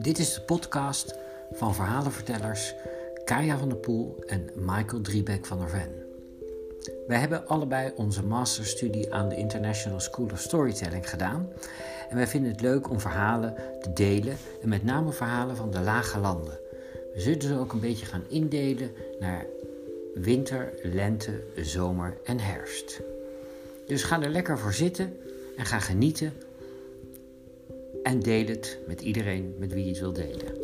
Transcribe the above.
Dit is de podcast van verhalenvertellers Kaya van der Poel en Michael Driebeck van der Ven. Wij hebben allebei onze masterstudie aan de International School of Storytelling gedaan en wij vinden het leuk om verhalen te delen en met name verhalen van de lage landen. We zullen ze ook een beetje gaan indelen naar winter, lente, zomer en herfst. Dus ga er lekker voor zitten en ga genieten en deel het met iedereen met wie je het wil delen.